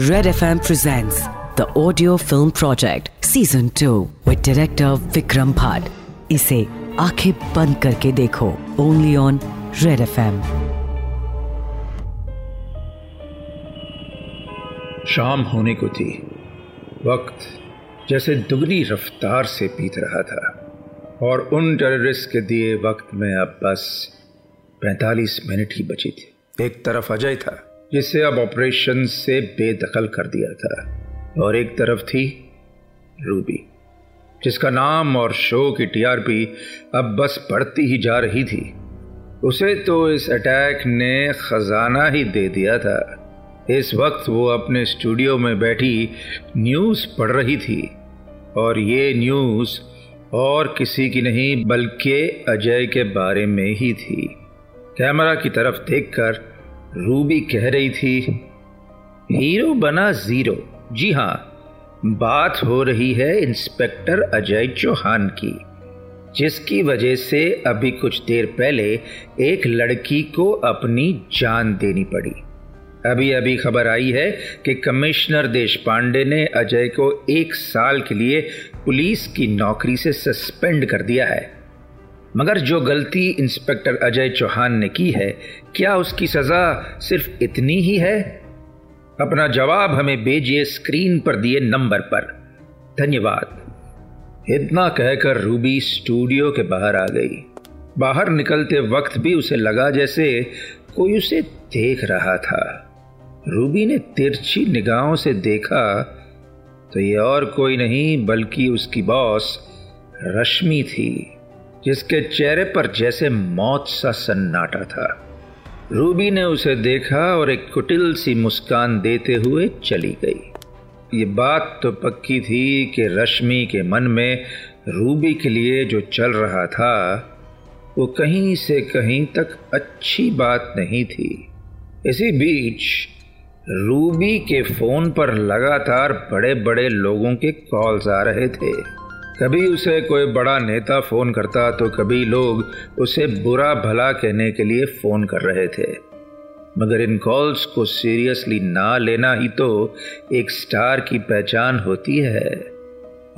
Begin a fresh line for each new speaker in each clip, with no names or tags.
Red FM presents the audio film project season 2 with director Vikram Bhatt. इसे आँखें बंद करके देखो। ओनली ऑन रेड एफ़
शाम होने को थी। वक्त जैसे दुगनी रफ्तार से बीत रहा था। और उन टेररिस्ट के दिए वक्त में अब बस 45 मिनट ही बची थी। एक तरफ़ अजय था जिसे अब ऑपरेशन से बेदखल कर दिया था। और एक तरफ़ थी रूबी, जिसका नाम और शो की टीआरपी अब बस बढ़ती ही जा रही थी। उसे तो इस अटैक ने खजाना ही दे दिया था। इस वक्त वो अपने स्टूडियो में बैठी न्यूज़ पढ़ रही थी। और ये न्यूज़ और किसी की नहीं, बल्कि अजय के बारे में ही थी। कैमरा की तरफ़ देखकर रूबी कह रही थी, हीरो बना ज़ीरो। जी हाँ बात हो रही है इंस्पेक्टर अजय चौहान की, जिसकी वजह से अभी कुछ देर पहले एक लड़की को अपनी जान देनी पड़ी। अभी अभी खबर आई है कि कमिश्नर देश पांडे ने अजय को एक साल के लिए पुलिस की नौकरी से सस्पेंड कर दिया है। मगर जो गलती इंस्पेक्टर अजय चौहान ने की है, क्या उसकी सजा सिर्फ़ इतनी ही है? अपना जवाब हमें भेजिए स्क्रीन पर दिए नंबर पर। धन्यवाद। इतना कहकर रूबी स्टूडियो के बाहर आ गई। बाहर निकलते वक्त भी उसे लगा जैसे कोई उसे देख रहा था। रूबी ने तिरछी निगाहों से देखा तो ये और कोई नहीं, बल्कि उसकी बॉस रश्मि थी। जिसके चेहरे पर जैसे मौत सा सन्नाटा था। रूबी ने उसे देखा और एक कुटिल सी मुस्कान देते हुए चली गई। ये बात तो पक्की थी कि रश्मि के मन में रूबी के लिए जो चल रहा था, वो कहीं से कहीं तक अच्छी बात नहीं थी। इसी बीच, रूबी के फ़ोन पर लगातार बड़े बड़े लोगों के कॉल्स आ रहे थे। कभी उसे कोई बड़ा नेता फ़ोन करता तो कभी लोग उसे बुरा भला कहने के लिए फ़ोन कर रहे थे। मगर इन कॉल्स को सीरियसली ना लेना ही तो एक स्टार की पहचान होती है।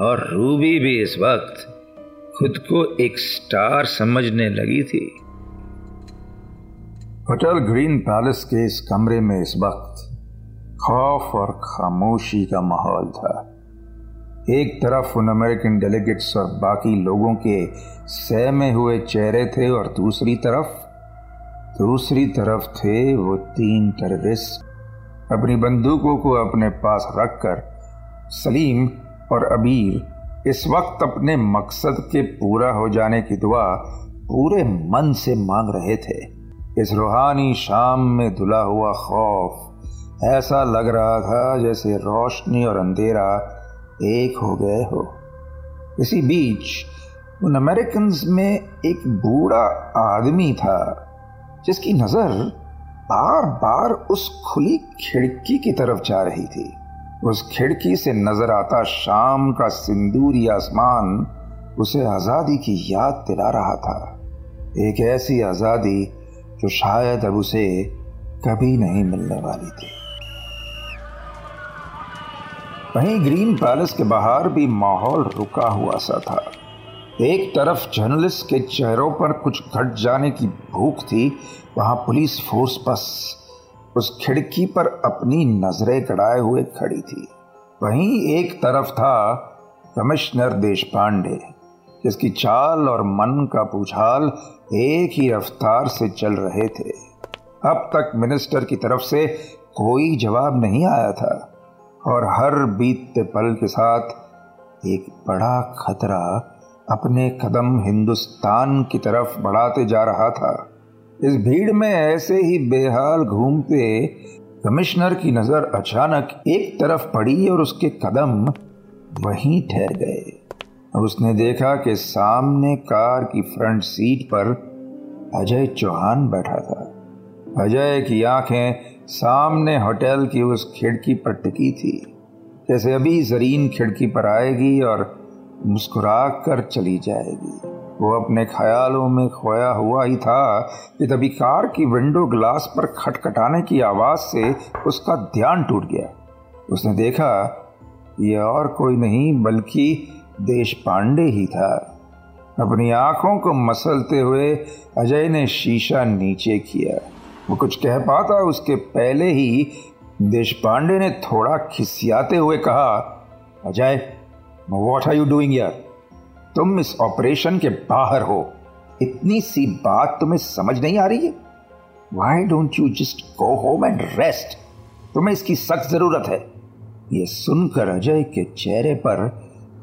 और रूबी भी इस वक्त खुद को एक स्टार समझने लगी थी।
होटल ग्रीन पैलेस के इस कमरे में इस वक्त खौफ और खामोशी का माहौल था। एक तरफ़ उन अमेरिकन डेलीगेट्स और बाकी लोगों के सहमे हुए चेहरे थे और दूसरी तरफ़ दूसरी तरफ़ थे वो तीन टेररिस्ट अपनी बंदूकों को अपने पास रखकर सलीम और अबीर इस वक्त अपने मकसद के पूरा हो जाने की दुआ पूरे मन से मांग रहे थे। इस रूहानी शाम में धुला हुआ खौफ ऐसा लग रहा था जैसे रोशनी और अंधेरा एक हो गए हो। इसी बीच उन अमेरिकन में एक बूढ़ा आदमी था, जिसकी नज़र बार बार उस खुली खिड़की की तरफ़ जा रही थी। उस खिड़की से नज़र आता शाम का सिंदूरी आसमान उसे आज़ादी की याद दिला रहा था। एक ऐसी आज़ादी जो शायद अब उसे कभी नहीं मिलने वाली थी। वहीं ग्रीन पैलेस के बाहर भी माहौल रुका हुआ सा था। एक तरफ़ जर्नलिस्ट के चेहरों पर कुछ घट जाने की भूख थी, वहाँ पुलिस फोर्स बस उस खिड़की पर अपनी नज़रें गड़ाए हुए खड़ी थी। वहीं एक तरफ़ था कमिश्नर देश पांडे जिसकी चाल और मन का पूछाल एक ही रफ्तार से चल रहे थे। अब तक मिनिस्टर की तरफ़ से कोई जवाब नहीं आया था। और हर बीतते पल के साथ एक बड़ा खतरा अपने कदम हिंदुस्तान की तरफ़ बढ़ाते जा रहा था। इस भीड़ में ऐसे ही बेहाल घूमते कमिश्नर की नज़र अचानक एक तरफ़ पड़ी और उसके कदम वहीं ठहर गए। अब उसने देखा कि सामने कार की फ्रंट सीट पर अजय चौहान बैठा था। अजय की आँखें सामने होटल की उस खिड़की पर टिकी थी, जैसे अभी जरीन खिड़की पर आएगी और मुस्कुरा कर चली जाएगी। वो अपने ख्यालों में खोया हुआ ही था कि तभी कार की विंडो ग्लास पर खटखटाने की आवाज़ से उसका ध्यान टूट गया।
उसने देखा, ये और कोई नहीं, बल्कि देश पांडे ही था। अपनी आँखों को मसलते हुए अजय ने शीशा नीचे किया। वो कुछ कह पाता उसके पहले ही देश पांडे ने थोड़ा खिसियाते हुए कहा, Ajay what are you doing यार तुम इस ऑपरेशन के बाहर हो। इतनी सी बात तुम्हें समझ नहीं आ रही है? Why don't you just go home and rest तुम्हें इसकी सख्त ज़रूरत है। ये सुनकर अजय के चेहरे पर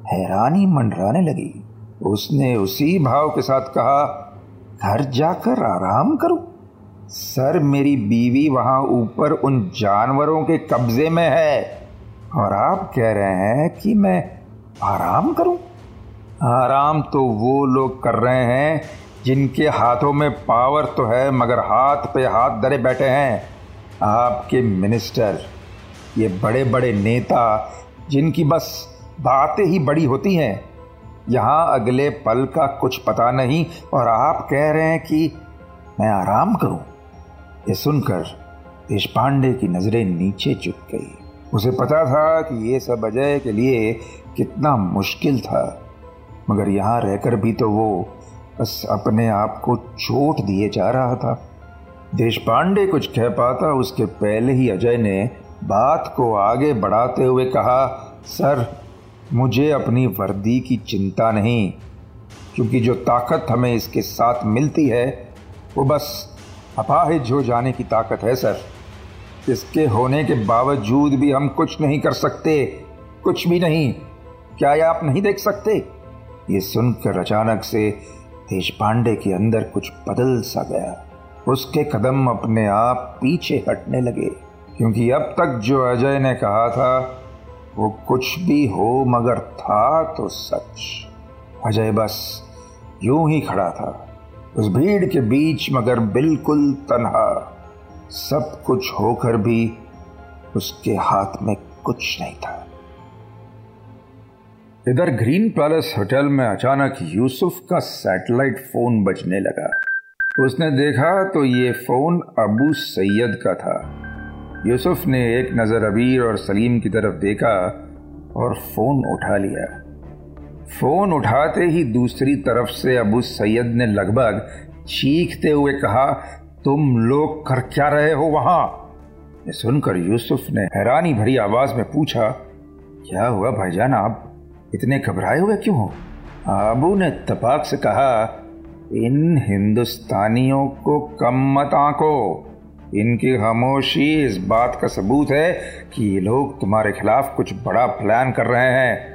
हैरानी मंडराने लगी। उसने उसी भाव के साथ कहा, घर जाकर आराम करूँ। सर, मेरी बीवी वहाँ ऊपर उन जानवरों के कब्जे में है। और आप कह रहे हैं कि मैं आराम करूँ? आराम तो वो लोग कर रहे हैं जिनके हाथों में पावर तो है, मगर हाथ पे हाथ धरे बैठे हैं। आपके मिनिस्टर, ये बड़े बड़े नेता जिनकी बस बातें ही बड़ी होती हैं। यहाँ अगले पल का कुछ पता नहीं, और आप कह रहे हैं कि मैं आराम करूँ? ये सुनकर देश पांडे की नज़रें नीचे चुक गई। उसे पता था कि ये सब अजय के लिए कितना मुश्किल था। मगर यहाँ रहकर भी तो वो बस अपने आप को चोट दिए जा रहा था। देश पांडे कुछ कह पाता, उसके पहले ही अजय ने बात को आगे बढ़ाते हुए कहा, सर, मुझे अपनी वर्दी की चिंता नहीं, क्योंकि जो ताकत हमें इसके साथ मिलती है, वो बस अपाहिज हो जाने की ताकत है, सर। इसके होने के बावजूद भी हम कुछ नहीं कर सकते। कुछ भी नहीं। क्या आप नहीं देख सकते? ये सुनकर अचानक से देश पांडे के अंदर कुछ बदल सा गया। उसके कदम अपने आप पीछे हटने लगे, क्योंकि अब तक जो अजय ने कहा था, वो कुछ भी हो मगर था तो सच। अजय बस यूँ ही खड़ा था। उस भीड़ के बीच मगर बिल्कुल तनहा, सब कुछ होकर भी उसके हाथ में कुछ नहीं था।
इधर ग्रीन पैलेस होटल में अचानक यूसुफ का सैटेलाइट फ़ोन बजने लगा। उसने देखा तो ये फ़ोन अबू सैयद का था। यूसुफ ने एक नज़र अबीर और सलीम की तरफ़ देखा और फ़ोन उठा लिया। फ़ोन उठाते ही दूसरी तरफ़ से अबू सैयद ने लगभग चीखते हुए कहा, तुम लोग कर क्या रहे हो वहाँ? ये सुनकर यूसुफ ने हैरानी भरी आवाज़ में पूछा, क्या हुआ भाईजान, आप इतने घबराए हुए क्यों हो? अबू ने तपाक से कहा, इन हिंदुस्तानियों को कम मत आंको। इनकी खामोशी इस बात का सबूत है कि ये लोग तुम्हारे खिलाफ कुछ बड़ा प्लान कर रहे हैं।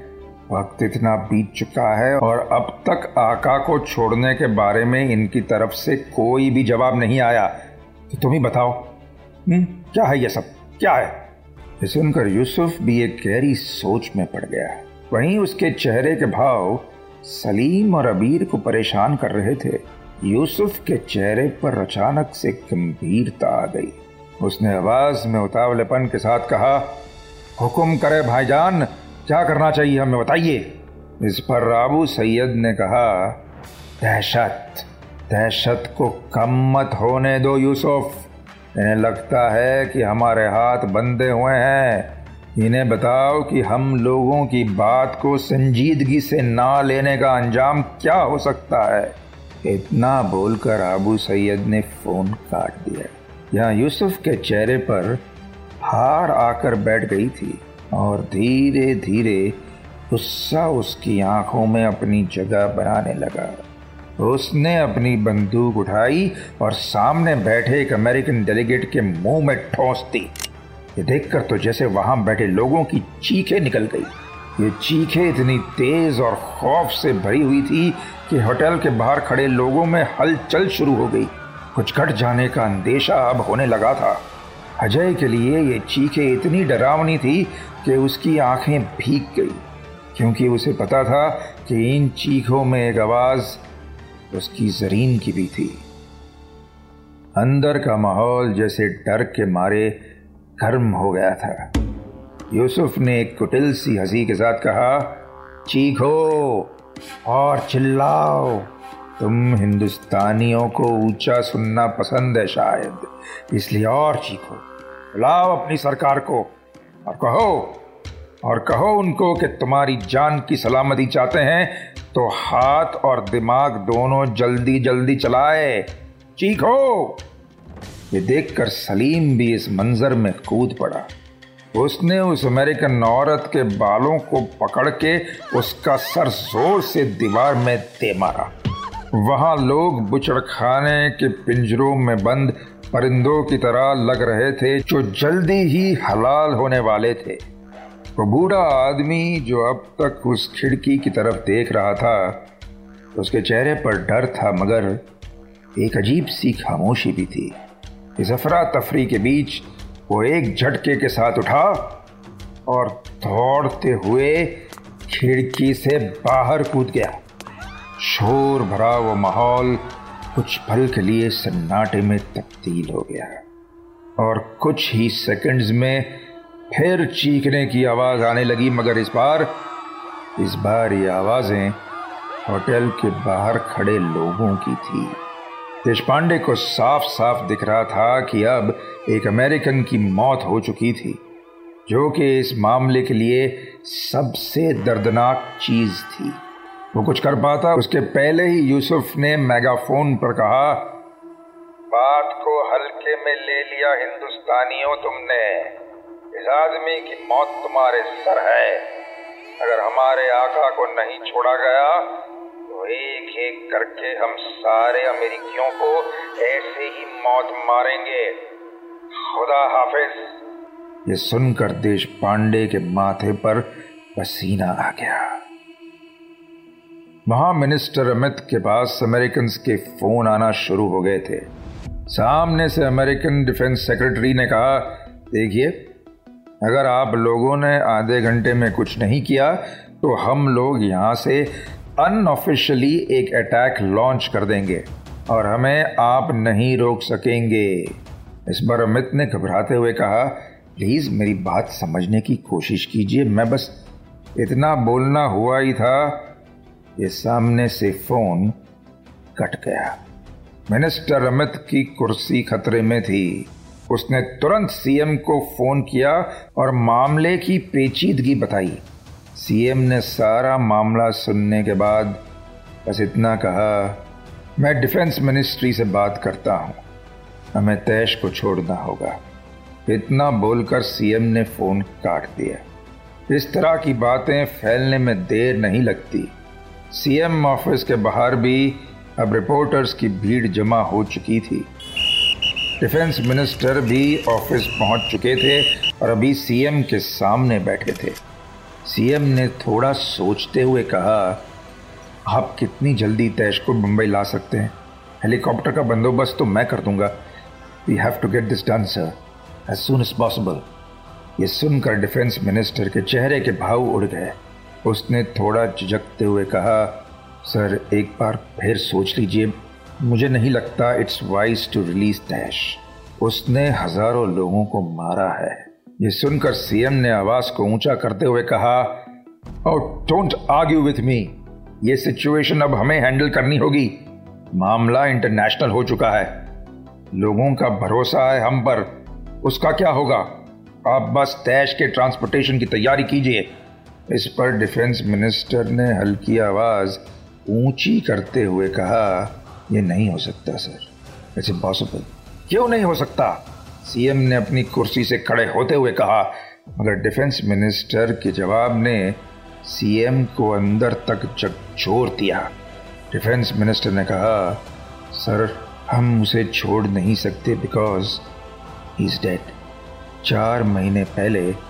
वक्त इतना बीत चुका है और अब तक आका को छोड़ने के बारे में इनकी तरफ़ से कोई भी जवाब नहीं आया। तो तुम ही बताओ। हुँ? हम्म, क्या है ये सब? क्या है? ये सुनकर यूसुफ भी एक गहरी सोच में पड़ गया। वहीं उसके चेहरे के भाव सलीम और अबीर को परेशान कर रहे थे। यूसुफ के चेहरे पर अचानक से गंभीरता आ गई। उसने आवाज़ में उतावलेपन के साथ कहा हुक्म करे भाईजान क्या करना चाहिए, हमें बताइए। इस पर राबू सैयद ने कहा, दहशत दहशत को कम मत होने दो, यूसुफ। इन्हें लगता है कि हमारे हाथ बंधे हुए हैं। इन्हें बताओ कि हम लोगों की बात को संजीदगी से ना लेने का अंजाम क्या हो सकता है? इतना बोलकर आबू सैयद ने फ़ोन काट दिया। यहाँ यूसुफ के चेहरे पर हार आकर बैठ गई थी। और धीरे धीरे गुस्सा उसकी आँखों में अपनी जगह बनाने लगा। उसने अपनी बंदूक उठाई और सामने बैठे एक अमेरिकन डेलीगेट के मुँह में ठोस दी। ये देखकर तो जैसे वहाँ बैठे लोगों की चीखें निकल गई। ये चीखें इतनी तेज और खौफ से भरी हुई थी कि होटल के बाहर खड़े लोगों में हलचल शुरू हो गई। कुछ घट जाने का अंदेशा अब होने लगा था। अजय के लिए ये चीखें इतनी डरावनी थी कि उसकी आँखें भीग गई, क्योंकि उसे पता था कि इन चीखों में एक आवाज़ उसकी जरीन की भी थी। अंदर का माहौल जैसे डर के मारे गर्म हो गया था। यूसुफ ने एक कुटिल सी हँसी के साथ कहा, चीखो और चिल्लाओ, तुम हिंदुस्तानियों को ऊँचा सुनना पसंद है शायद, इसलिए और चीखो। बुलाओ अपनी सरकार को। और कहो और कहो उनको कि तुम्हारी जान की सलामती चाहते हैं तो हाथ और दिमाग दोनों जल्दी जल्दी चलाए। चीखो ये देखकर सलीम भी इस मंजर में कूद पड़ा। उसने उस अमेरिकन औरत के बालों को पकड़ के उसका सर ज़ोर से दीवार में दे मारा। वहाँ लोग बुचड़खाने के पिंजरों में बंद परिंदों की तरह लग रहे थे, जो जल्दी ही हलाल होने वाले थे। वो बूढ़ा आदमी जो अब तक उस खिड़की की तरफ़ देख रहा था, उसके चेहरे पर डर था, मगर एक अजीब सी खामोशी भी थी। इस अफरा तफरी के बीच वो एक झटके के साथ उठा और दौड़ते हुए खिड़की से बाहर कूद गया। शोर भरा वो माहौल कुछ पल के लिए सन्नाटे में तब्दील हो गया और कुछ ही सेकंड्स में फिर चीखने की आवाज़ आने लगी, मगर इस बार इस बार ये आवाज़ें होटल के बाहर खड़े लोगों की थी। देशपांडे को साफ़ साफ़ दिख रहा था कि अब एक अमेरिकन की मौत हो चुकी थी, जो कि इस मामले के लिए सबसे दर्दनाक चीज़ थी। वो कुछ कर पाता। उसके पहले ही यूसुफ ने मेगाफोन पर कहा, बात को हल्के में ले लिया हिंदुस्तानियों तुमने। इस आदमी की मौत तुम्हारे सर है। अगर हमारे आका को नहीं छोड़ा गया तो एक एक करके हम सारे अमेरिकियों को ऐसे ही मौत मारेंगे। खुदा हाफिज। ये सुनकर देश पांडे के माथे पर पसीना आ गया। वहाँ मिनिस्टर अमित के पास अमेरिकन के फ़ोन आना शुरू हो गए थे। सामने से अमेरिकन डिफेंस सेक्रेटरी ने कहा, देखिए, अगर आप लोगों ने आधे घंटे में कुछ नहीं किया तो हम लोग यहाँ से अनऑफिशियली एक अटैक लॉन्च कर देंगे और हमें आप नहीं रोक सकेंगे। इस बार अमित ने घबराते हुए कहा, प्लीज़ मेरी बात समझने की कोशिश कीजिए, मैं बस इतना बोलना हुआ ही था ये सामने से फ़ोन कट गया। मिनिस्टर अमित की कुर्सी खतरे में थी। उसने तुरंत सीएम को फ़ोन किया और मामले की पेचीदगी बताई। सीएम ने सारा मामला सुनने के बाद बस इतना कहा, मैं डिफेंस मिनिस्ट्री से बात करता हूँ। हमें तैश को छोड़ना होगा। इतना बोलकर सीएम ने फ़ोन काट दिया। इस तरह की बातें फैलने में देर नहीं लगती। सीएम ऑफ़िस के बाहर भी अब रिपोर्टर्स की भीड़ जमा हो चुकी थी। डिफेंस मिनिस्टर भी ऑफ़िस पहुँच चुके थे और अभी सीएम के सामने बैठे थे। सीएम ने थोड़ा सोचते हुए कहा, आप कितनी जल्दी तैश को मुंबई ला सकते हैं? हेलीकॉप्टर का बंदोबस्त तो मैं कर दूँगा। We have to get this done sir as soon as possible ये सुनकर डिफेंस मिनिस्टर के चेहरे के भाव उड़ गए। उसने थोड़ा झिझकते हुए कहा, सर, एक बार फिर सोच लीजिए। मुझे नहीं लगता it's wise to release that उसने हज़ारों लोगों को मारा है। ये सुनकर सीएम ने आवाज़ को ऊँचा करते हुए कहा डोंट आर्ग्यू विथ मी ये सिचुएशन अब हमें हैंडल करनी होगी। मामला इंटरनेशनल हो चुका है। लोगों का भरोसा है हम पर। उसका क्या होगा? आप बस तैश के ट्रांसपोर्टेशन की तैयारी कीजिए। इस पर डिफेंस मिनिस्टर ने हल्की आवाज़ ऊँची करते हुए कहा यह नहीं हो सकता, सर। इट्स इम्पॉसिबल क्यों नहीं हो सकता? सीएम ने अपनी कुर्सी से खड़े होते हुए कहा, मगर डिफेंस मिनिस्टर के जवाब ने सीएम को अंदर तक झकझोर दिया। डिफेंस मिनिस्टर ने कहा, सर, हम उसे छोड़ नहीं सकते बिकॉज़ ही इज़ डेड चार महीने पहले